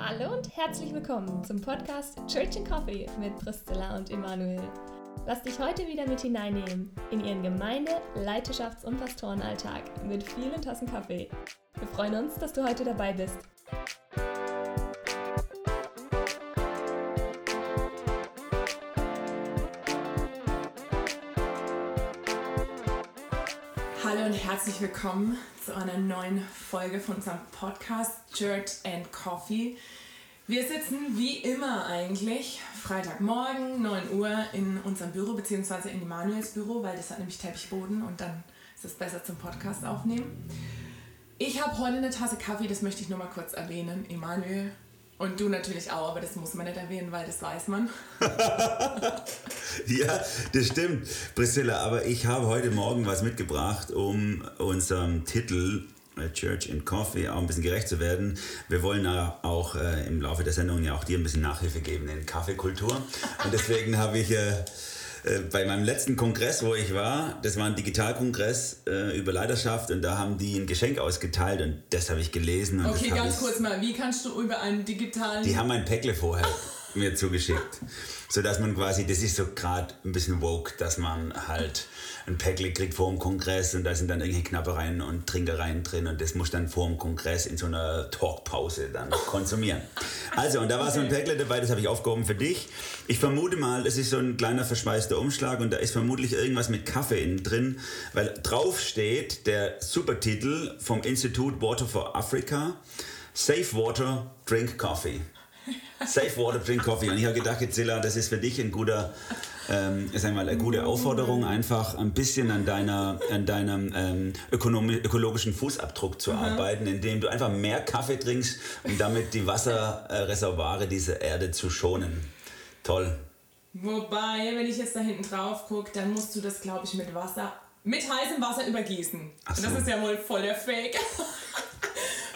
Hallo und herzlich willkommen zum Podcast Church and Coffee mit Priscilla und Emanuel. Lass dich heute wieder mit hineinnehmen in ihren Gemeinde-, Leiterschafts- und Pastorenalltag mit vielen Tassen Kaffee. Wir freuen uns, dass du heute dabei bist. Hallo und herzlich willkommen zu einer neuen Folge von unserem Podcast Church and Coffee. Wir sitzen wie immer eigentlich Freitagmorgen 9 Uhr in unserem Büro beziehungsweise in Emanuels Büro, weil das hat nämlich Teppichboden und dann ist es besser zum Podcast aufnehmen. Ich habe heute eine Tasse Kaffee, das möchte ich nur mal kurz erwähnen. Emanuel und du natürlich auch, aber das muss man nicht erwähnen, weil das weiß man. Ja, das stimmt, Priscilla. Aber ich habe heute Morgen was mitgebracht, um unserem Titel äh, Church and Coffee auch ein bisschen gerecht zu werden. Wir wollen auch äh, im Laufe der Sendung ja auch dir ein bisschen Nachhilfe geben in Kaffeekultur. Und deswegen habe ich äh, äh, bei meinem letzten Kongress, wo ich war, das war ein Digitalkongress äh, über Leidenschaft und da haben die ein Geschenk ausgeteilt und das habe ich gelesen. Und Okay, ganz kurz mal, wie kannst du über einen digitalen... Die haben ein Päckle vorher mir zugeschickt. So dass man quasi, das ist so gerade ein bisschen woke, dass man halt ein Päckle kriegt vor dem Kongress und da sind dann irgendwelche Knappereien und Trinkereien drin und das muss dann vor dem Kongress in so einer Talkpause dann konsumieren. Also, und da war so ein Päckle dabei, das habe ich aufgehoben für dich. Ich vermute mal, das ist so ein kleiner verschweißter Umschlag und da ist vermutlich irgendwas mit Kaffee innen drin, weil drauf steht der Supertitel vom Institut Water for Africa, Safe Water, Drink Coffee. Safe Water, Drink Coffee. Und ich habe gedacht, Zilla, das ist für dich ein guter, ähm, sagen wir mal, eine gute Aufforderung, einfach ein bisschen an, deiner, an deinem ähm, ökologischen Fußabdruck zu arbeiten, indem du einfach mehr Kaffee trinkst, um damit die Wasserreservoire dieser Erde zu schonen. Toll. Wobei, wenn ich jetzt da hinten drauf gucke, dann musst du das, glaube ich, mit Wasser, mit heißem Wasser übergießen. Ach Und das so. ist ja wohl voll der Fake.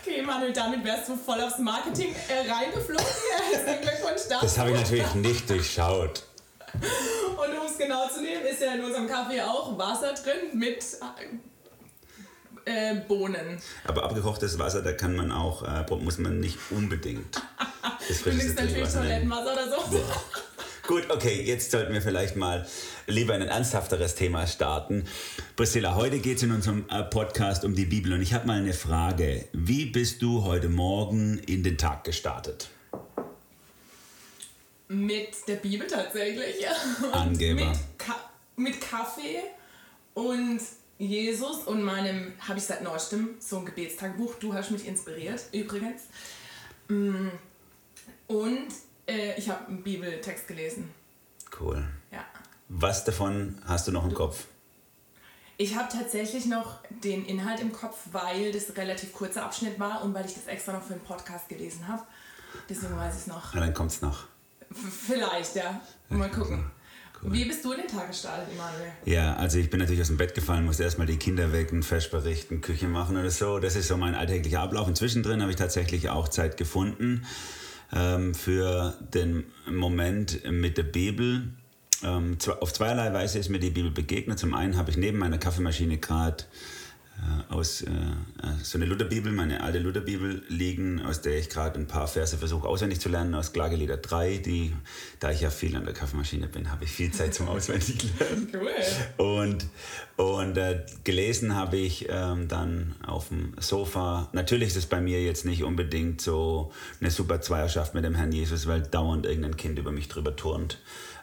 Okay, Manuel, damit wärst du voll aufs Marketing äh, reingeflogen. Herzlichen Glückwunsch dazu. Das habe ich natürlich nicht durchschaut. Und um es genau zu nehmen, ist ja in unserem Kaffee auch Wasser drin mit äh, Bohnen. Aber abgekochtes Wasser, da kann man auch, äh, muss man nicht unbedingt. Das Du nimmst natürlich. Toilettenwasser oder so. Gut, okay, jetzt sollten wir vielleicht mal lieber in ein ernsthafteres Thema starten. Priscilla, heute geht es in unserem äh, Podcast um die Bibel und ich habe mal eine Frage. Wie bist du heute Morgen in den Tag gestartet? Mit der Bibel tatsächlich. ja. Und Angeber. Mit, Ka mit Kaffee und Jesus und meinem, habe ich seit neuestem so ein Gebetstagebuch. Du hast mich inspiriert, übrigens. Mm, Und äh, ich habe einen Bibeltext gelesen. Cool. Ja. Was davon hast du noch im Kopf? Ich habe tatsächlich noch den Inhalt im Kopf, weil das ein relativ kurzer Abschnitt war und weil ich das extra noch für einen Podcast gelesen habe. Deswegen weiß ich es noch. Na, dann kommt's noch. F- Vielleicht, ja. Mal gucken. Wie bist du in den Tag gestartet, Emanuel? Ja, also ich bin natürlich aus dem Bett gefallen, musste erstmal die Kinder wecken, Fesch berichten, Küche machen oder so. Das ist so mein alltäglicher Ablauf. Und zwischendrin habe ich tatsächlich auch Zeit gefunden ähm, für den Moment mit der Bibel. Ähm, auf zweierlei Weise ist mir die Bibel begegnet. Zum einen habe ich neben meiner Kaffeemaschine gerade aus äh, äh, so eine Lutherbibel, meine alte Lutherbibel liegen, aus der ich gerade ein paar Verse versuche auswendig zu lernen, aus Klagelieder 3, die, da ich ja viel an der Kaffeemaschine bin, habe ich viel Zeit zum Auswendiglernen. Cool. Und, und äh, gelesen habe ich ähm, dann auf dem Sofa. Natürlich ist es bei mir jetzt nicht unbedingt so eine super Zweierschaft mit dem Herrn Jesus, weil dauernd irgendein Kind über mich drüber turnt.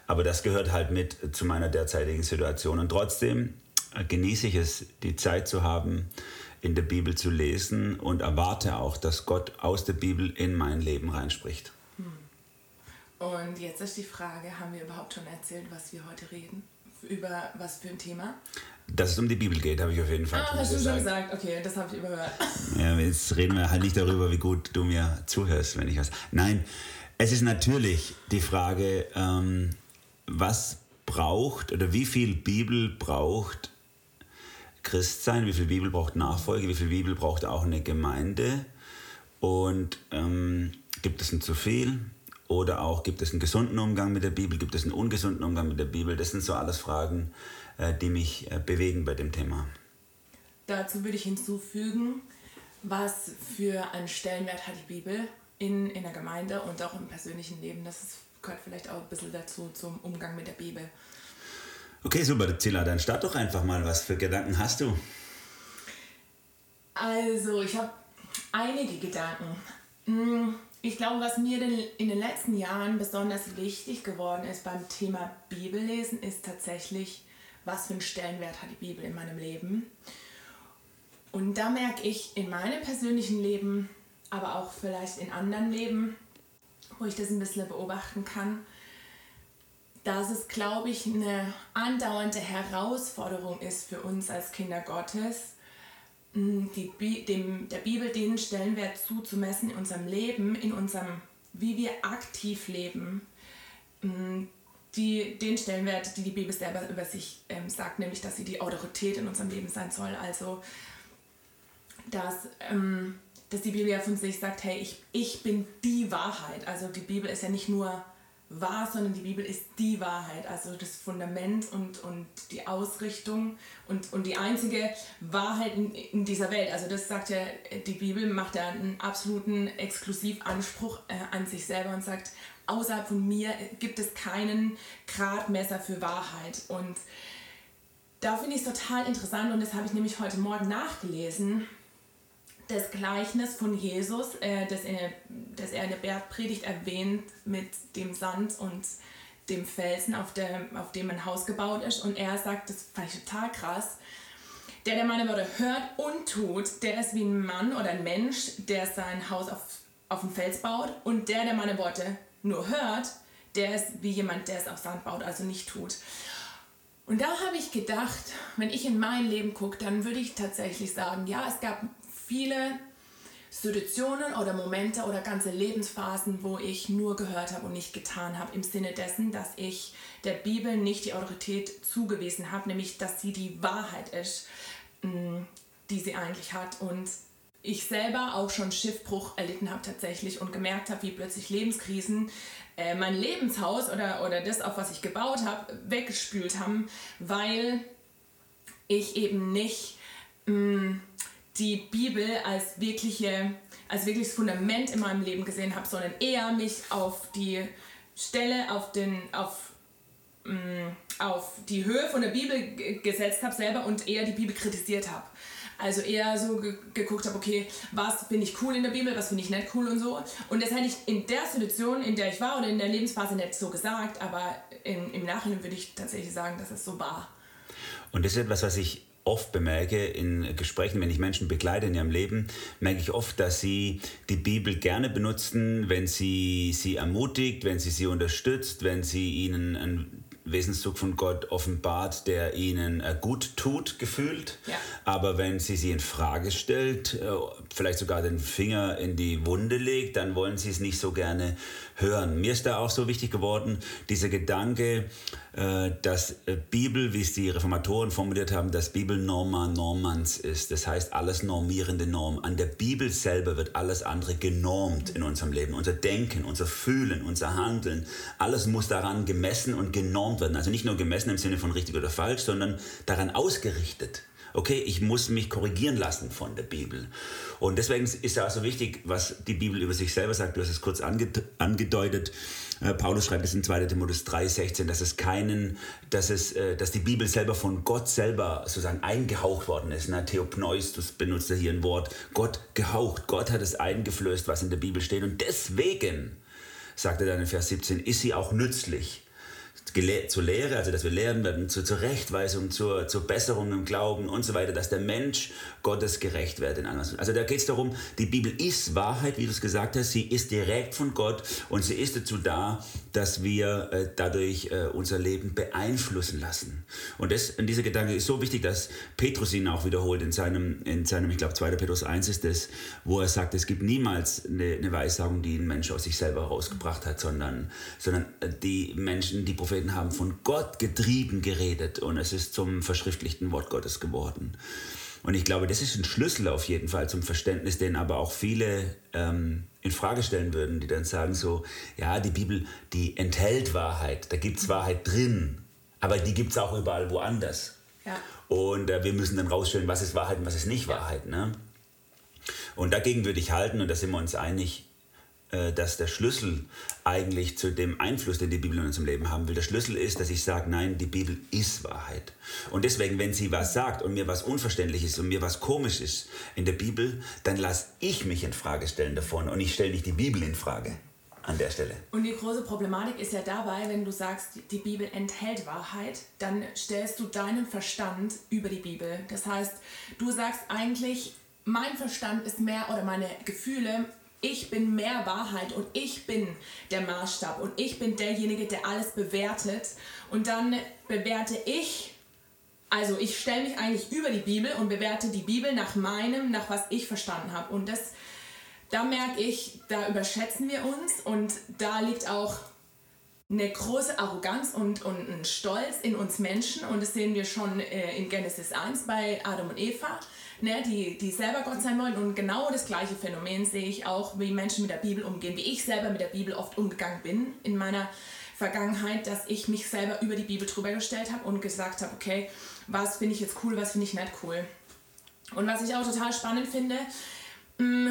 Aber das gehört halt mit zu meiner derzeitigen Situation. Und trotzdem äh, genieße ich es, die Zeit zu haben, in der Bibel zu lesen und erwarte auch, dass Gott aus der Bibel in mein Leben reinspricht. Und jetzt ist die Frage, haben wir überhaupt schon erzählt, was wir heute reden? Über was für ein Thema? Dass es um die Bibel geht, habe ich auf jeden Fall Ah, hast du schon gesagt. gesagt. Okay, das habe ich überhört. Ja, jetzt reden wir halt nicht darüber, wie gut du mir zuhörst, wenn ich was. Nein, es ist natürlich die Frage, ähm, was braucht oder wie viel Bibel braucht Christsein, wie viel Bibel braucht Nachfolge, wie viel Bibel braucht auch eine Gemeinde und ähm, gibt es ein zu viel oder auch gibt es einen gesunden Umgang mit der Bibel, gibt es einen ungesunden Umgang mit der Bibel? Das sind so alles Fragen, äh, die mich äh, bewegen bei dem Thema. Dazu würde ich hinzufügen, was für einen Stellenwert hat die Bibel in, in der Gemeinde und auch im persönlichen Leben. Das ist, gehört vielleicht auch ein bisschen dazu, zum Umgang mit der Bibel. Okay, super, Zilla, dann start doch einfach mal. Was für Gedanken hast du? Also, ich habe einige Gedanken. Hm, ich glaube, was mir in den letzten Jahren besonders wichtig geworden ist beim Thema Bibellesen, ist tatsächlich, was für einen Stellenwert hat die Bibel in meinem Leben. Und da merke ich in meinem persönlichen Leben, aber auch vielleicht in anderen Leben, wo ich das ein bisschen beobachten kann, dass es, glaube ich, eine andauernde Herausforderung ist für uns als Kinder Gottes, die, dem, der Bibel den Stellenwert zuzumessen in unserem Leben, in unserem, wie wir aktiv leben, die, den Stellenwert, die die Bibel selber über sich ähm, sagt, nämlich dass sie die Autorität in unserem Leben sein soll. Also, dass, ähm, dass die Bibel ja von sich sagt, hey, ich, ich bin die Wahrheit. Also die Bibel ist ja nicht nur wahr, sondern die Bibel ist die Wahrheit, also das Fundament und, und die Ausrichtung und, und die einzige Wahrheit in, in dieser Welt. Also das sagt ja, die Bibel macht ja einen absoluten Exklusivanspruch äh, an sich selber und sagt, außerhalb von mir gibt es keinen Gradmesser für Wahrheit. Und da finde ich es total interessant und das habe ich nämlich heute Morgen nachgelesen das Gleichnis von Jesus, äh, das, in, das er in der Bergpredigt erwähnt mit dem Sand und dem Felsen, auf, der, auf dem ein Haus gebaut ist. Und er sagt, das fand ich total krass, der, der meine Worte hört und tut, der ist wie ein Mann oder ein Mensch, der sein Haus auf, auf dem Fels baut. Und der, der meine Worte nur hört, der ist wie jemand, der es auf Sand baut, also nicht tut. Und da habe ich gedacht, wenn ich in mein Leben gucke, dann würde ich tatsächlich sagen, ja, es gab viele Situationen oder Momente oder ganze Lebensphasen, wo ich nur gehört habe und nicht getan habe, im Sinne dessen, dass ich der Bibel nicht die Autorität zugewiesen habe, nämlich dass sie die Wahrheit ist, mm, die sie eigentlich hat. Und ich selber auch schon Schiffbruch erlitten habe tatsächlich und gemerkt habe, wie plötzlich Lebenskrisen äh, mein Lebenshaus oder, oder das, auf was ich gebaut habe, weggespült haben, weil ich eben nicht mh, mm, die Bibel als wirkliche, als wirkliches Fundament in meinem Leben gesehen habe, sondern eher mich auf die Stelle, auf den, auf, mm, auf die Höhe von der Bibel gesetzt habe selber und eher die Bibel kritisiert habe. Also eher so ge geguckt habe, okay, was finde ich cool in der Bibel, was finde ich nicht cool und so. Und das hätte ich in der Situation, in der ich war oder in der Lebensphase nicht so gesagt, aber in, im Nachhinein würde ich tatsächlich sagen, dass es so war. Und das ist etwas, was ich oft bemerke in Gesprächen, wenn ich Menschen begleite in ihrem Leben, merke ich oft, dass sie die Bibel gerne benutzen, wenn sie sie ermutigt, wenn sie sie unterstützt, wenn sie ihnen ein Wesenszug von Gott offenbart, der ihnen äh, gut tut, gefühlt. Ja. Aber wenn sie sie in Frage stellt, äh, vielleicht sogar den Finger in die Wunde legt, dann wollen sie es nicht so gerne hören. Mir ist da auch so wichtig geworden, dieser Gedanke, äh, dass Bibel, wie es die Reformatoren formuliert haben, dass Bibel Norma Normans ist. Das heißt, alles normierende Norm. An der Bibel selber wird alles andere genormt in unserem Leben. Unser Denken, unser Fühlen, unser Handeln, alles muss daran gemessen und genormt werden. Also nicht nur gemessen im Sinne von richtig oder falsch, sondern daran ausgerichtet okay, ich muss mich korrigieren lassen von der Bibel. Und deswegen ist ja auch so wichtig, was die Bibel über sich selber sagt. Du hast es kurz angedeutet. Äh, Paulus schreibt es in 2. Timotheus 3,16, dass es keinen, dass es, äh, dass die Bibel selber von Gott selber sozusagen eingehaucht worden ist. Ne? Theopneus, das benutzt er hier ein Wort. Gott gehaucht. Gott hat es eingeflößt, was in der Bibel steht. Und deswegen, sagt er dann in Vers 17, ist sie auch nützlich zur Lehre, also dass wir lehren werden, zur Zurechtweisung, zur, zur Besserung im Glauben und so weiter, dass der Mensch Gottes gerecht wird. Also da geht es darum, die Bibel ist Wahrheit, wie du es gesagt hast, sie ist direkt von Gott und sie ist dazu da, dass wir äh, dadurch äh, unser Leben beeinflussen lassen. Und, das, und dieser Gedanke ist so wichtig, dass Petrus ihn auch wiederholt in seinem, in seinem ich glaube 2. Petrus 1 ist das, wo er sagt, es gibt niemals eine, eine Weissagung, die ein Mensch aus sich selber herausgebracht hat, sondern, sondern äh, die Menschen, die Propheten, Propheten haben von Gott getrieben geredet und es ist zum verschriftlichten Wort Gottes geworden. Und ich glaube, das ist ein Schlüssel auf jeden Fall zum Verständnis, den aber auch viele ähm, in Frage stellen würden, die dann sagen so, ja, die Bibel, die enthält Wahrheit, da gibt es Wahrheit drin, aber die gibt es auch überall woanders. Ja. Und äh, wir müssen dann rausstellen, was ist Wahrheit und was ist nicht Wahrheit. Ne? Und dagegen würde ich halten, und da sind wir uns einig, dass der Schlüssel eigentlich zu dem Einfluss, den die Bibel in unserem Leben haben will, der Schlüssel ist, dass ich sage, nein, die Bibel ist Wahrheit. Und deswegen, wenn sie was sagt und mir was unverständlich ist und mir was komisch ist in der Bibel, dann lasse ich mich in Frage stellen davon und ich stelle nicht die Bibel in Frage an der Stelle. Und die große Problematik ist ja dabei, wenn du sagst, die Bibel enthält Wahrheit, dann stellst du deinen Verstand über die Bibel. Das heißt, du sagst eigentlich, mein Verstand ist mehr oder meine Gefühle ich bin mehr Wahrheit und ich bin der Maßstab und ich bin derjenige, der alles bewertet. Und dann bewerte ich, also ich stelle mich eigentlich über die Bibel und bewerte die Bibel nach meinem, nach was ich verstanden habe. Und das, da merke ich, da überschätzen wir uns und da liegt auch eine große Arroganz und, und ein Stolz in uns Menschen. Und das sehen wir schon äh, in Genesis 1 bei Adam und Eva ne, die, die selber Gott sein wollen. Und genau das gleiche Phänomen sehe ich auch, wie Menschen mit der Bibel umgehen, wie ich selber mit der Bibel oft umgegangen bin in meiner Vergangenheit, dass ich mich selber über die Bibel drüber gestellt habe und gesagt habe, okay, was finde ich jetzt cool, was finde ich nicht cool. Und was ich auch total spannend finde, mm,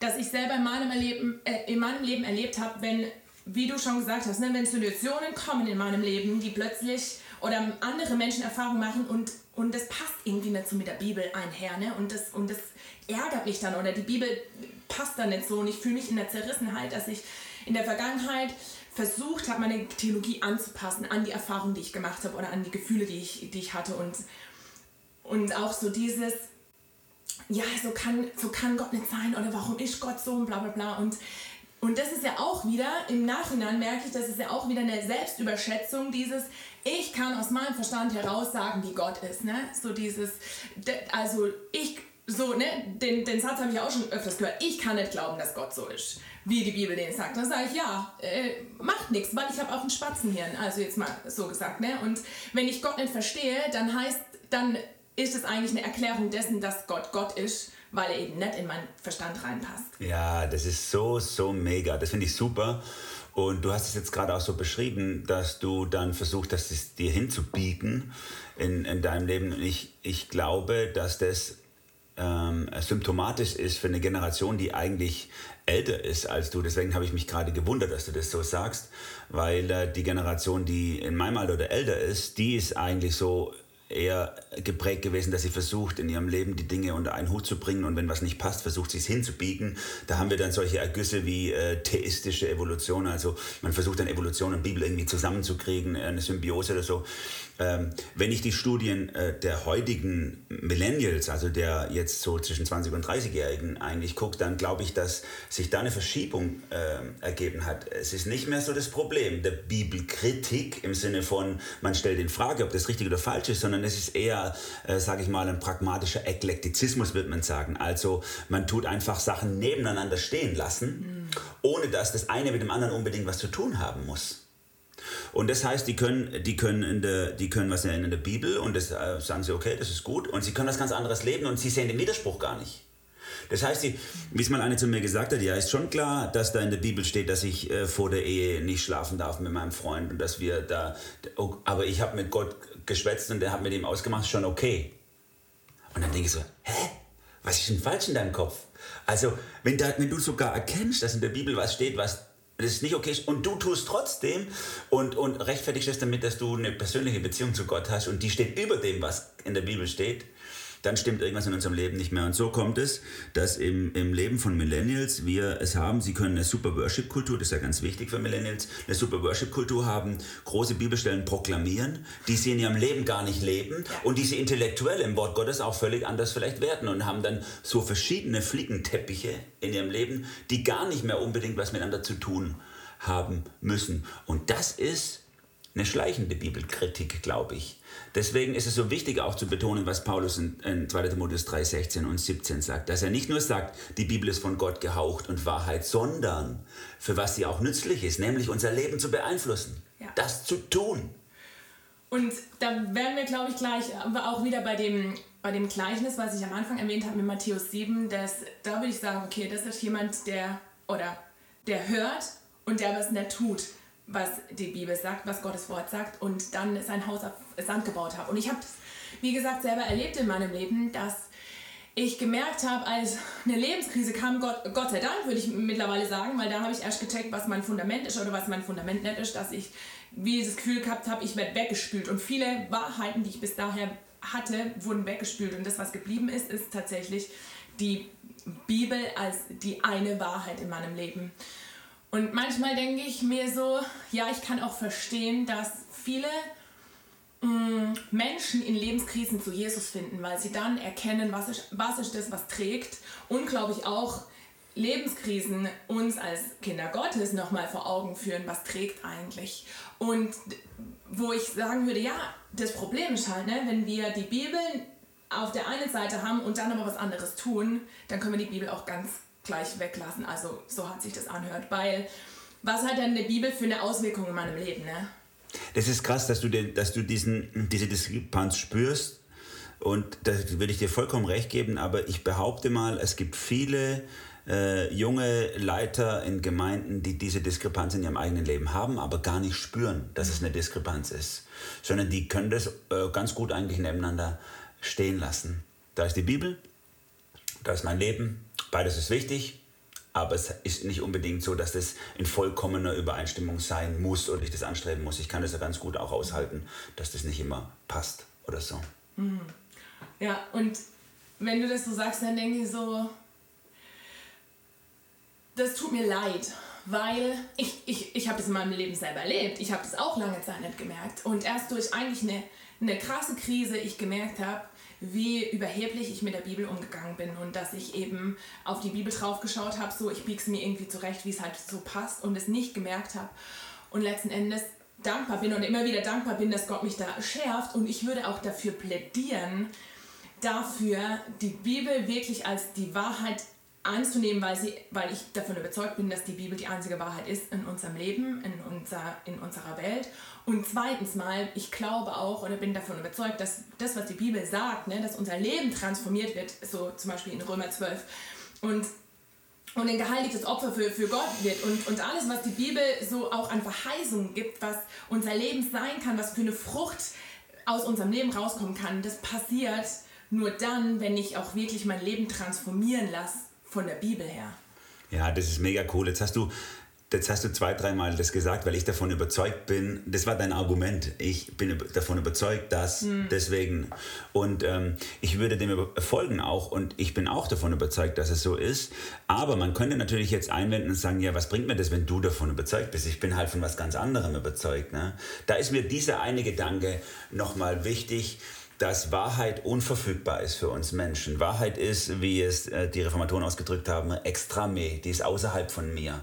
dass ich selber in meinem Leben, äh, in meinem Leben erlebt habe, wenn, wie du schon gesagt hast, ne, wenn Situationen kommen in meinem Leben, die plötzlich oder andere Menschen Erfahrungen machen und, und das passt irgendwie nicht so mit der Bibel einher. Ne? Und, das, und das ärgert mich dann oder die Bibel passt dann nicht so und ich fühle mich in der Zerrissenheit, dass ich in der Vergangenheit versucht habe, meine Theologie anzupassen an die Erfahrungen, die ich gemacht habe oder an die Gefühle, die ich, die ich hatte und, und auch so dieses, ja, so kann, so kann Gott nicht sein oder warum ist Gott so und bla bla bla und und das ist ja auch wieder, im Nachhinein merke ich, das ist ja auch wieder eine Selbstüberschätzung, dieses, ich kann aus meinem Verstand heraus sagen, wie Gott ist, ne? So dieses, also ich, so, ne, den, den Satz habe ich auch schon öfters gehört, ich kann nicht glauben, dass Gott so ist, wie die Bibel den sagt. Dann sage ich, ja, äh, macht nichts, weil ich habe auch ein Spatzenhirn, also jetzt mal so gesagt, ne? Und wenn ich Gott nicht verstehe, dann heißt, dann ist es eigentlich eine Erklärung dessen, dass Gott Gott ist weil er eben nicht in meinen Verstand reinpasst. Ja, das ist so, so mega. Das finde ich super. Und du hast es jetzt gerade auch so beschrieben, dass du dann versucht hast, es dir hinzubiegen in, in deinem Leben. Und ich, ich glaube, dass das ähm, symptomatisch ist für eine Generation, die eigentlich älter ist als du. Deswegen habe ich mich gerade gewundert, dass du das so sagst, weil äh, die Generation, die in meinem Alter oder älter ist, die ist eigentlich so eher geprägt gewesen, dass sie versucht, in ihrem Leben die Dinge unter einen Hut zu bringen und wenn was nicht passt, versucht sie es hinzubiegen. Da haben wir dann solche Ergüsse wie äh, theistische Evolution, also man versucht dann Evolution und Bibel irgendwie zusammenzukriegen, eine Symbiose oder so. Ähm, wenn ich die Studien äh, der heutigen Millennials, also der jetzt so zwischen 20 und 30-Jährigen eigentlich gucke, dann glaube ich, dass sich da eine Verschiebung äh, ergeben hat. Es ist nicht mehr so das Problem der Bibelkritik im Sinne von, man stellt in Frage, ob das richtig oder falsch ist, sondern es ist eher, äh, sage ich mal, ein pragmatischer Eklektizismus, würde man sagen. Also man tut einfach Sachen nebeneinander stehen lassen, mhm. ohne dass das eine mit dem anderen unbedingt was zu tun haben muss. Und das heißt, die können, die können, in der, die können was in der Bibel und das äh, sagen sie, okay, das ist gut. Und sie können was ganz anderes leben und sie sehen den Widerspruch gar nicht. Das heißt, wie es mal eine zu mir gesagt hat, ja, ist schon klar, dass da in der Bibel steht, dass ich äh, vor der Ehe nicht schlafen darf mit meinem Freund und dass wir da, oh, aber ich habe mit Gott geschwätzt und der hat mit ihm ausgemacht, schon okay. Und dann denke ich so, hä? Was ist denn falsch in deinem Kopf? Also, wenn, da, wenn du sogar erkennst, dass in der Bibel was steht, was das ist nicht okay. Und du tust trotzdem und, und rechtfertigst es damit, dass du eine persönliche Beziehung zu Gott hast und die steht über dem, was in der Bibel steht, dann stimmt irgendwas in unserem Leben nicht mehr. Und so kommt es, dass im, im Leben von Millennials wir es haben, sie können eine super Worship-Kultur, das ist ja ganz wichtig für Millennials, eine super Worship-Kultur haben, große Bibelstellen proklamieren, die sie in ihrem Leben gar nicht leben und die sie intellektuell im Wort Gottes auch völlig anders vielleicht werten und haben dann so verschiedene Flickenteppiche in ihrem Leben, die gar nicht mehr unbedingt was miteinander zu tun haben müssen. Und das ist eine schleichende Bibelkritik, glaube ich. Deswegen ist es so wichtig auch zu betonen, was Paulus in, in 2. Timotheus 3, 16 und 17 sagt, dass er nicht nur sagt, die Bibel ist von Gott gehaucht und Wahrheit, sondern für was sie auch nützlich ist, nämlich unser Leben zu beeinflussen, ja. das zu tun. Und da werden wir, glaube ich, gleich auch wieder bei dem, bei dem Gleichnis, was ich am Anfang erwähnt habe mit Matthäus 7, dass, da würde ich sagen, okay, das ist jemand, der, oder der hört und der was nicht tut was die Bibel sagt, was Gottes Wort sagt und dann sein Haus auf Sand gebaut habe. Und ich habe, wie gesagt, selber erlebt in meinem Leben, dass ich gemerkt habe, als eine Lebenskrise kam, Gott, Gott sei Dank, würde ich mittlerweile sagen, weil da habe ich erst gecheckt, was mein Fundament ist oder was mein Fundament nicht ist, dass ich wie das Gefühl gehabt habe, ich werde weggespült. Und viele Wahrheiten, die ich bis daher hatte, wurden weggespült. Und das, was geblieben ist, ist tatsächlich die Bibel als die eine Wahrheit in meinem Leben. Und manchmal denke ich mir so, ja, ich kann auch verstehen, dass viele Menschen in Lebenskrisen zu Jesus finden, weil sie dann erkennen, was ist, was ist das, was trägt und glaube ich auch Lebenskrisen uns als Kinder Gottes nochmal vor Augen führen, was trägt eigentlich. Und wo ich sagen würde, ja, das Problem ist halt, ne, wenn wir die Bibel auf der einen Seite haben und dann aber was anderes tun, dann können wir die Bibel auch ganz gleich weglassen. Also so hat sich das anhört, weil was hat denn die Bibel für eine Auswirkung in meinem Leben? Ne? Das ist krass, dass du, den, dass du diesen, diese Diskrepanz spürst. Und da würde ich dir vollkommen recht geben, aber ich behaupte mal, es gibt viele äh, junge Leiter in Gemeinden, die diese Diskrepanz in ihrem eigenen Leben haben, aber gar nicht spüren, dass es eine Diskrepanz ist. Sondern die können das äh, ganz gut eigentlich nebeneinander stehen lassen. Da ist die Bibel, da ist mein Leben, beides ist wichtig, aber es ist nicht unbedingt so, dass das in vollkommener Übereinstimmung sein muss oder ich das anstreben muss. Ich kann das ja ganz gut auch aushalten, dass das nicht immer passt oder so. Mhm. Ja, und wenn du das so sagst, dann denke ich so, das tut mir leid, weil ich, ich, ich habe das in meinem Leben selber erlebt. Ich habe das auch lange Zeit nicht gemerkt. Und erst durch eigentlich eine, eine krasse Krise ich gemerkt habe, wie überheblich ich mit der Bibel umgegangen bin und dass ich eben auf die Bibel drauf geschaut habe, so ich biege es mir irgendwie zurecht, wie es halt so passt und es nicht gemerkt habe und letzten Endes dankbar bin und immer wieder dankbar bin, dass Gott mich da schärft und ich würde auch dafür plädieren, dafür die Bibel wirklich als die Wahrheit anzunehmen, weil, sie, weil ich davon überzeugt bin, dass die Bibel die einzige Wahrheit ist in unserem Leben, in, unser, in unserer Welt. Und zweitens mal, ich glaube auch oder bin davon überzeugt, dass das, was die Bibel sagt, ne, dass unser Leben transformiert wird, so zum Beispiel in Römer 12, und, und ein geheiligtes Opfer für, für Gott wird. Und, und alles, was die Bibel so auch an Verheißungen gibt, was unser Leben sein kann, was für eine Frucht aus unserem Leben rauskommen kann, das passiert nur dann, wenn ich auch wirklich mein Leben transformieren lasse von der Bibel her. Ja, das ist mega cool. Jetzt hast du, jetzt hast du zwei, dreimal das gesagt, weil ich davon überzeugt bin. Das war dein Argument. Ich bin davon überzeugt, dass hm. deswegen. Und ähm, ich würde dem folgen auch und ich bin auch davon überzeugt, dass es so ist. Aber man könnte natürlich jetzt einwenden und sagen, ja, was bringt mir das, wenn du davon überzeugt bist? Ich bin halt von was ganz anderem überzeugt. Ne? Da ist mir dieser eine Gedanke nochmal wichtig dass Wahrheit unverfügbar ist für uns Menschen. Wahrheit ist, wie es äh, die Reformatoren ausgedrückt haben, extra me, die ist außerhalb von mir.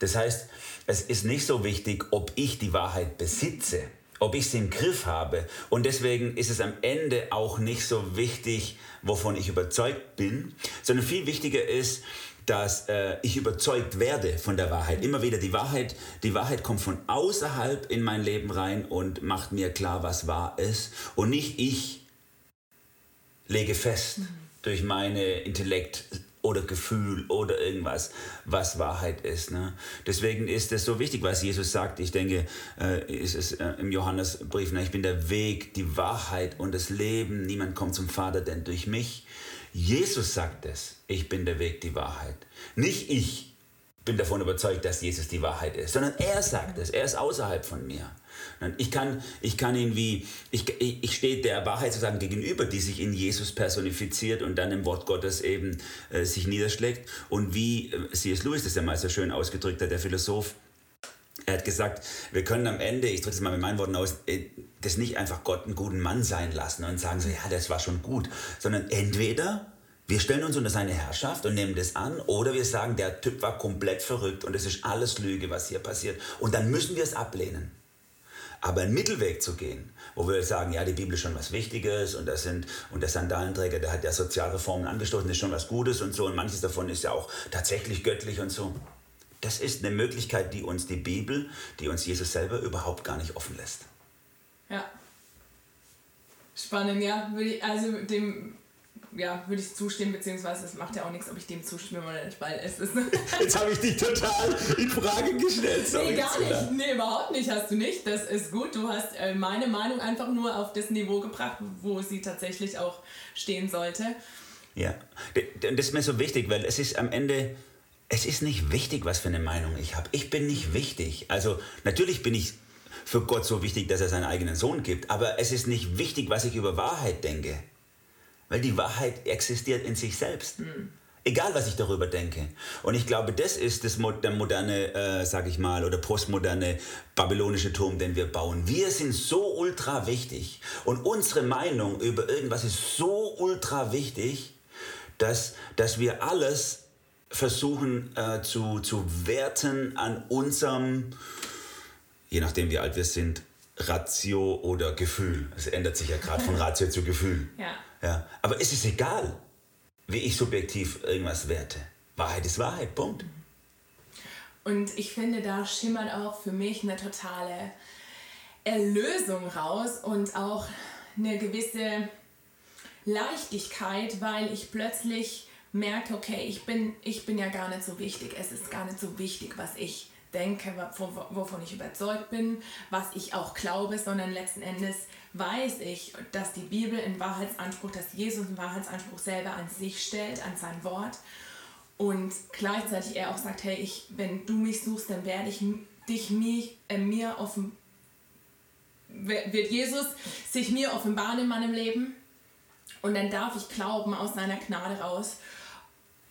Das heißt, es ist nicht so wichtig, ob ich die Wahrheit besitze, ob ich sie im Griff habe. Und deswegen ist es am Ende auch nicht so wichtig, wovon ich überzeugt bin, sondern viel wichtiger ist, dass äh, ich überzeugt werde von der Wahrheit. Immer wieder die Wahrheit, die Wahrheit kommt von außerhalb in mein Leben rein und macht mir klar, was wahr ist. Und nicht ich lege fest mhm. durch meine Intellekt oder Gefühl oder irgendwas, was Wahrheit ist. Ne? Deswegen ist es so wichtig, was Jesus sagt. Ich denke, äh, ist es äh, im Johannesbrief, ne? ich bin der Weg, die Wahrheit und das Leben. Niemand kommt zum Vater, denn durch mich. Jesus sagt es, ich bin der Weg, die Wahrheit. Nicht ich bin davon überzeugt, dass Jesus die Wahrheit ist, sondern er sagt es, er ist außerhalb von mir. Ich kann, ich kann ihn wie, ich, ich stehe der Wahrheit sozusagen gegenüber, die sich in Jesus personifiziert und dann im Wort Gottes eben äh, sich niederschlägt. Und wie äh, C.S. Lewis das ja mal so schön ausgedrückt hat, der Philosoph, er hat gesagt, wir können am Ende, ich drücke es mal mit meinen Worten aus, äh, das nicht einfach Gott einen guten Mann sein lassen und sagen so, ja, das war schon gut, sondern entweder wir stellen uns unter seine Herrschaft und nehmen das an oder wir sagen, der Typ war komplett verrückt und es ist alles Lüge, was hier passiert. Und dann müssen wir es ablehnen. Aber einen Mittelweg zu gehen, wo wir sagen, ja, die Bibel ist schon was Wichtiges und, das sind, und der Sandalenträger, der hat ja Sozialreformen angestoßen, ist schon was Gutes und so und manches davon ist ja auch tatsächlich göttlich und so. Das ist eine Möglichkeit, die uns die Bibel, die uns Jesus selber überhaupt gar nicht offen lässt. Ja. Spannend, ja. Also dem ja, würde ich zustimmen, beziehungsweise es macht ja auch nichts, ob ich dem zustimme oder nicht, weil es ist. Jetzt habe ich dich total in Frage gestellt. Sorry, nee, gar nicht. Nee, überhaupt nicht, hast du nicht. Das ist gut. Du hast äh, meine Meinung einfach nur auf das Niveau gebracht, wo sie tatsächlich auch stehen sollte. Ja, das ist mir so wichtig, weil es ist am Ende, es ist nicht wichtig, was für eine Meinung ich habe. Ich bin nicht wichtig. Also natürlich bin ich für Gott so wichtig, dass er seinen eigenen Sohn gibt, aber es ist nicht wichtig, was ich über Wahrheit denke, weil die Wahrheit existiert in sich selbst. Mhm. Egal, was ich darüber denke. Und ich glaube, das ist das, der moderne, äh, sag ich mal, oder postmoderne babylonische Turm, den wir bauen. Wir sind so ultra wichtig und unsere Meinung über irgendwas ist so ultra wichtig, dass, dass wir alles versuchen äh, zu, zu werten an unserem, je nachdem wie alt wir sind, Ratio oder Gefühl. Es ändert sich ja gerade von Ratio zu Gefühl. Ja. Ja. Aber es ist egal wie ich subjektiv irgendwas werte. Wahrheit ist Wahrheit, Punkt. Und ich finde, da schimmert auch für mich eine totale Erlösung raus und auch eine gewisse Leichtigkeit, weil ich plötzlich merke, okay, ich bin, ich bin ja gar nicht so wichtig. Es ist gar nicht so wichtig, was ich denke, wovon ich überzeugt bin, was ich auch glaube, sondern letzten Endes weiß ich, dass die Bibel in Wahrheitsanspruch, dass Jesus einen Wahrheitsanspruch selber an sich stellt, an sein Wort. Und gleichzeitig er auch sagt, hey, ich, wenn du mich suchst, dann werde ich dich mich, äh, mir offen, wird Jesus sich mir offenbaren in meinem Leben. Und dann darf ich glauben aus seiner Gnade raus.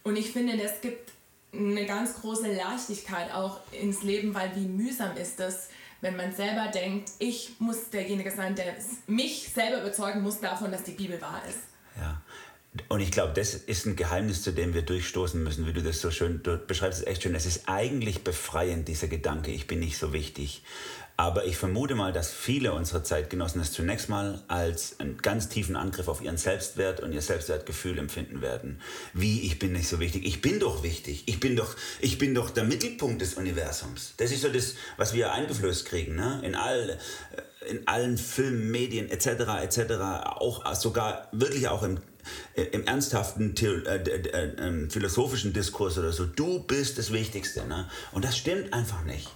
Und ich finde, es gibt eine ganz große Leichtigkeit auch ins Leben, weil wie mühsam ist es, wenn man selber denkt, ich muss derjenige sein, der mich selber überzeugen muss davon, dass die Bibel wahr ist. Ja. Und ich glaube, das ist ein Geheimnis, zu dem wir durchstoßen müssen, wie du das so schön, du beschreibst es echt schön. Es ist eigentlich befreiend, dieser Gedanke, ich bin nicht so wichtig. Aber ich vermute mal, dass viele unserer Zeitgenossen es zunächst mal als einen ganz tiefen Angriff auf ihren Selbstwert und ihr Selbstwertgefühl empfinden werden. Wie, ich bin nicht so wichtig. Ich bin doch wichtig. Ich bin doch, ich bin doch der Mittelpunkt des Universums. Das ist so das, was wir eingeflößt kriegen. Ne? In, all, in allen Filmen, Medien etc. etc. Auch sogar wirklich auch im im ernsthaften äh, äh, äh, philosophischen Diskurs oder so, du bist das Wichtigste. Ne? Und das stimmt einfach nicht.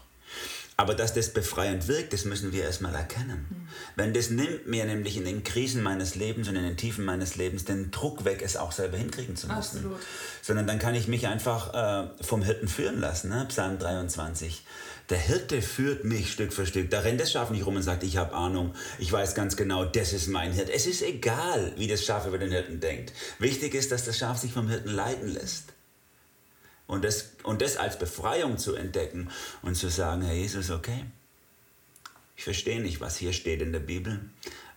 Aber dass das befreiend wirkt, das müssen wir erstmal erkennen. Mhm. Wenn das nimmt mir nämlich in den Krisen meines Lebens und in den Tiefen meines Lebens den Druck weg, es auch selber hinkriegen zu müssen. Absolut. Sondern dann kann ich mich einfach äh, vom Hirten führen lassen. Ne? Psalm 23. Der Hirte führt mich Stück für Stück. Da rennt das Schaf nicht rum und sagt, ich habe Ahnung, ich weiß ganz genau, das ist mein Hirt. Es ist egal, wie das Schaf über den Hirten denkt. Wichtig ist, dass das Schaf sich vom Hirten leiten lässt. Und das, und das als Befreiung zu entdecken und zu sagen, Herr Jesus, okay, ich verstehe nicht, was hier steht in der Bibel,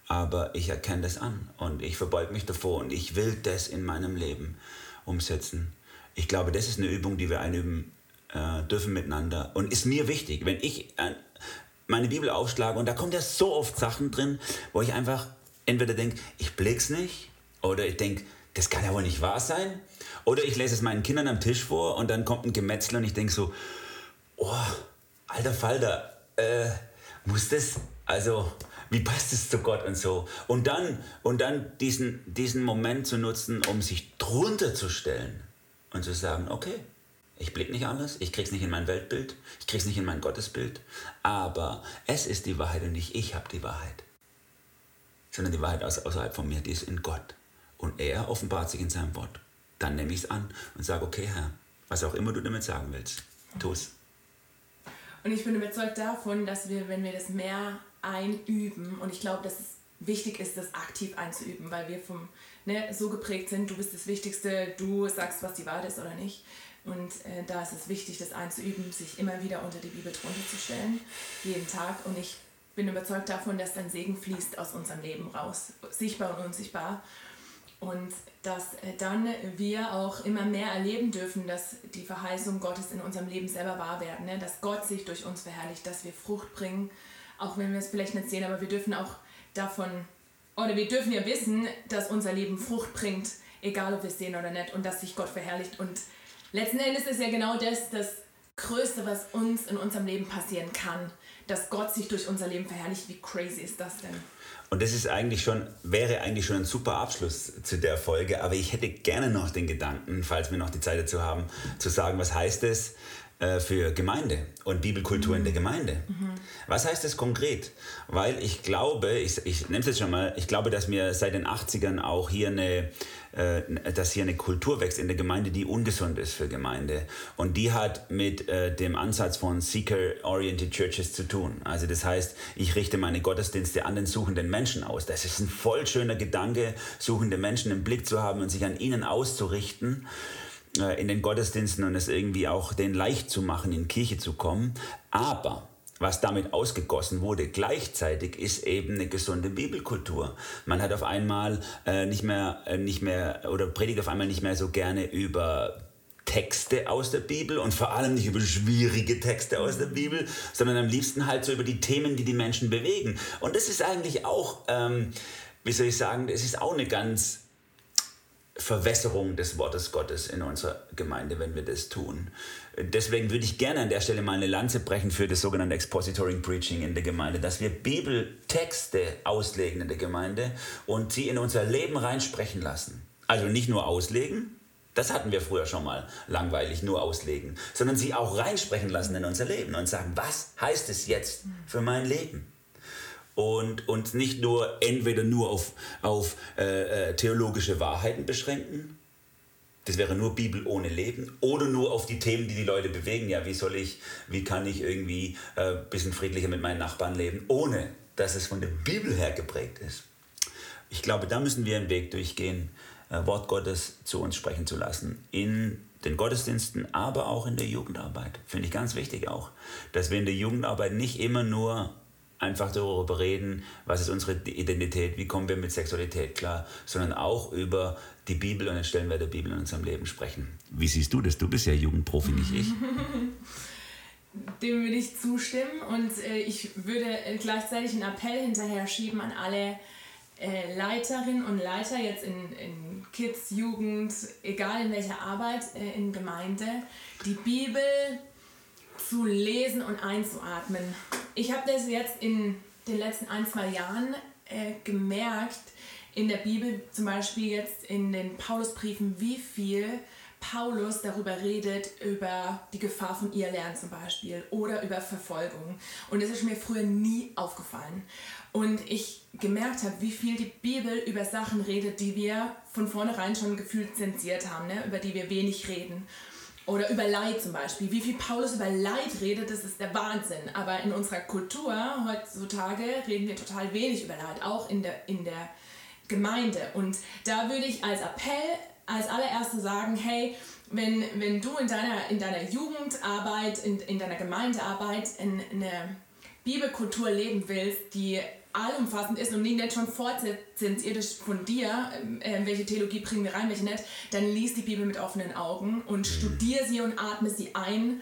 aber ich erkenne das an und ich verbeug mich davor und ich will das in meinem Leben umsetzen. Ich glaube, das ist eine Übung, die wir einüben äh, dürfen miteinander und ist mir wichtig. Wenn ich äh, meine Bibel aufschlage und da kommt ja so oft Sachen drin, wo ich einfach entweder denke, ich blick's nicht oder ich denke, das kann ja wohl nicht wahr sein. Oder ich lese es meinen Kindern am Tisch vor und dann kommt ein Gemetzel und ich denke so, oh, alter Falter, äh, muss das, also, wie passt es zu Gott und so? Und dann, und dann diesen, diesen Moment zu nutzen, um sich drunter zu stellen und zu sagen, okay, ich blicke nicht anders, ich krieg's nicht in mein Weltbild, ich krieg's nicht in mein Gottesbild, aber es ist die Wahrheit und nicht ich habe die Wahrheit, sondern die Wahrheit außerhalb von mir, die ist in Gott. Und er offenbart sich in seinem Wort. Dann nehme ich es an und sage, okay Herr, was auch immer du damit sagen willst, tu es. Und ich bin überzeugt davon, dass wir, wenn wir das mehr einüben, und ich glaube, dass es wichtig ist, das aktiv einzuüben, weil wir vom, ne, so geprägt sind, du bist das Wichtigste, du sagst, was die Wahrheit ist oder nicht. Und äh, da ist es wichtig, das einzuüben, sich immer wieder unter die Bibel drunter zu stellen, jeden Tag. Und ich bin überzeugt davon, dass dann Segen fließt aus unserem Leben raus, sichtbar und unsichtbar. Und dass äh, dann wir auch immer mehr erleben dürfen, dass die Verheißungen Gottes in unserem Leben selber wahr werden. Ne? Dass Gott sich durch uns verherrlicht, dass wir Frucht bringen, auch wenn wir es vielleicht nicht sehen, aber wir dürfen auch davon, oder wir dürfen ja wissen, dass unser Leben Frucht bringt, egal ob wir es sehen oder nicht, und dass sich Gott verherrlicht. Und letzten Endes ist ja genau das das Größte, was uns in unserem Leben passieren kann, dass Gott sich durch unser Leben verherrlicht. Wie crazy ist das denn? Und das ist eigentlich schon, wäre eigentlich schon ein super Abschluss zu der Folge, aber ich hätte gerne noch den Gedanken, falls wir noch die Zeit dazu haben, zu sagen, was heißt es, äh, für Gemeinde und Bibelkultur mhm. in der Gemeinde. Mhm. Was heißt das konkret? Weil ich glaube, ich, ich nehme es jetzt schon mal, ich glaube, dass wir seit den 80ern auch hier eine, äh, dass hier eine Kultur wächst in der Gemeinde, die ungesund ist für Gemeinde. Und die hat mit äh, dem Ansatz von Seeker-Oriented Churches zu tun. Also das heißt, ich richte meine Gottesdienste an den suchenden Menschen aus. Das ist ein voll schöner Gedanke, suchende Menschen im Blick zu haben und sich an ihnen auszurichten. Äh, in den Gottesdiensten und es irgendwie auch denen leicht zu machen, in Kirche zu kommen. Aber was damit ausgegossen wurde, gleichzeitig ist eben eine gesunde Bibelkultur. Man hat auf einmal äh, nicht mehr, äh, nicht mehr oder predigt auf einmal nicht mehr so gerne über Texte aus der Bibel und vor allem nicht über schwierige Texte aus der Bibel, sondern am liebsten halt so über die Themen, die die Menschen bewegen. Und das ist eigentlich auch, ähm, wie soll ich sagen, es ist auch eine ganz Verwässerung des Wortes Gottes in unserer Gemeinde, wenn wir das tun. Deswegen würde ich gerne an der Stelle mal eine Lanze brechen für das sogenannte Expository Preaching in der Gemeinde, dass wir Bibeltexte auslegen in der Gemeinde und sie in unser Leben reinsprechen lassen. Also nicht nur auslegen, das hatten wir früher schon mal langweilig, nur auslegen, sondern sie auch reinsprechen lassen in unser Leben und sagen, was heißt es jetzt für mein Leben? Und uns nicht nur entweder nur auf, auf äh, äh, theologische Wahrheiten beschränken, das wäre nur Bibel ohne Leben, oder nur auf die Themen, die die Leute bewegen. Ja, wie soll ich, wie kann ich irgendwie ein äh, bisschen friedlicher mit meinen Nachbarn leben, ohne dass es von der Bibel her geprägt ist. Ich glaube, da müssen wir einen Weg durchgehen, äh, Wort Gottes zu uns sprechen zu lassen. In den Gottesdiensten, aber auch in der Jugendarbeit. Finde ich ganz wichtig auch, dass wir in der Jugendarbeit nicht immer nur einfach darüber reden, was ist unsere Identität, wie kommen wir mit Sexualität klar, sondern auch über die Bibel und den Stellenwert der Bibel in unserem Leben sprechen. Wie siehst du das? Du bist ja Jugendprofi, nicht ich. Dem würde ich zustimmen und äh, ich würde äh, gleichzeitig einen Appell hinterher schieben an alle äh, Leiterinnen und Leiter jetzt in, in Kids, Jugend, egal in welcher Arbeit äh, in Gemeinde, die Bibel zu lesen und einzuatmen. Ich habe das jetzt in den letzten ein, zwei Jahren äh, gemerkt, in der Bibel, zum Beispiel jetzt in den Paulusbriefen, wie viel Paulus darüber redet, über die Gefahr von Irrlernen zum Beispiel oder über Verfolgung. Und das ist mir früher nie aufgefallen. Und ich gemerkt habe, wie viel die Bibel über Sachen redet, die wir von vornherein schon gefühlt zensiert haben, ne? über die wir wenig reden. Oder über Leid zum Beispiel. Wie viel Paulus über Leid redet, das ist der Wahnsinn. Aber in unserer Kultur heutzutage reden wir total wenig über Leid, auch in der, in der Gemeinde. Und da würde ich als Appell als allererste sagen, hey, wenn, wenn du in deiner, in deiner Jugendarbeit, in, in deiner Gemeindearbeit in, in eine Bibelkultur leben willst, die allumfassend ist und die nicht schon vorzensiert ist von dir, äh, welche Theologie bringen wir rein, welche nicht, dann liest die Bibel mit offenen Augen und mhm. studier sie und atme sie ein.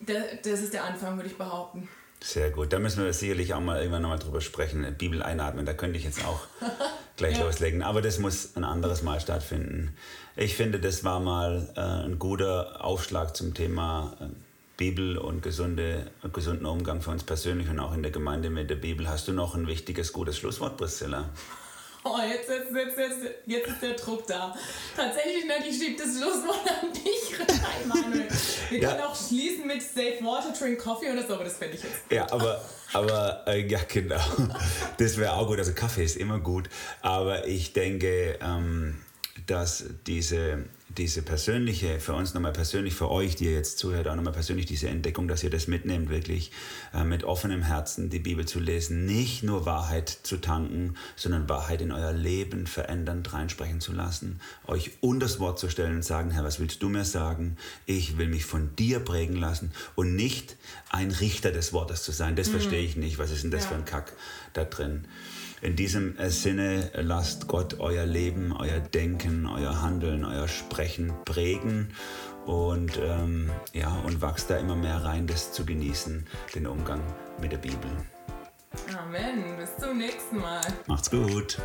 Das, das ist der Anfang, würde ich behaupten. Sehr gut. Da müssen wir sicherlich auch mal irgendwann nochmal drüber sprechen. Bibel einatmen, da könnte ich jetzt auch gleich ja. loslegen. Aber das muss ein anderes Mal stattfinden. Ich finde, das war mal äh, ein guter Aufschlag zum Thema äh, Bibel und gesunde, gesunden Umgang für uns persönlich und auch in der Gemeinde mit der Bibel. Hast du noch ein wichtiges, gutes Schlusswort, Priscilla? Oh, jetzt, jetzt, jetzt, jetzt, jetzt ist der Druck da. Tatsächlich, ne, ich schiebe das Schlusswort an dich rein, Manuel. Wir ja. können auch schließen mit Safe Water, Drink Coffee oder so, aber das fände ich jetzt. Ja, aber, aber äh, ja, genau. Das wäre auch gut. Also Kaffee ist immer gut. Aber ich denke, ähm, dass diese diese persönliche, für uns nochmal persönlich, für euch, die ihr jetzt zuhört, auch nochmal persönlich diese Entdeckung, dass ihr das mitnehmt, wirklich äh, mit offenem Herzen die Bibel zu lesen, nicht nur Wahrheit zu tanken, sondern Wahrheit in euer Leben verändernd reinsprechen zu lassen, euch unter das Wort zu stellen und sagen, Herr, was willst du mir sagen? Ich will mich von dir prägen lassen und nicht ein Richter des Wortes zu sein. Das mhm. verstehe ich nicht. Was ist denn das ja. für ein Kack da drin? In diesem Sinne lasst Gott euer Leben, euer Denken, euer Handeln, euer Sprechen prägen und, ähm, ja, und wachst da immer mehr rein, das zu genießen, den Umgang mit der Bibel. Amen. Bis zum nächsten Mal. Macht's gut.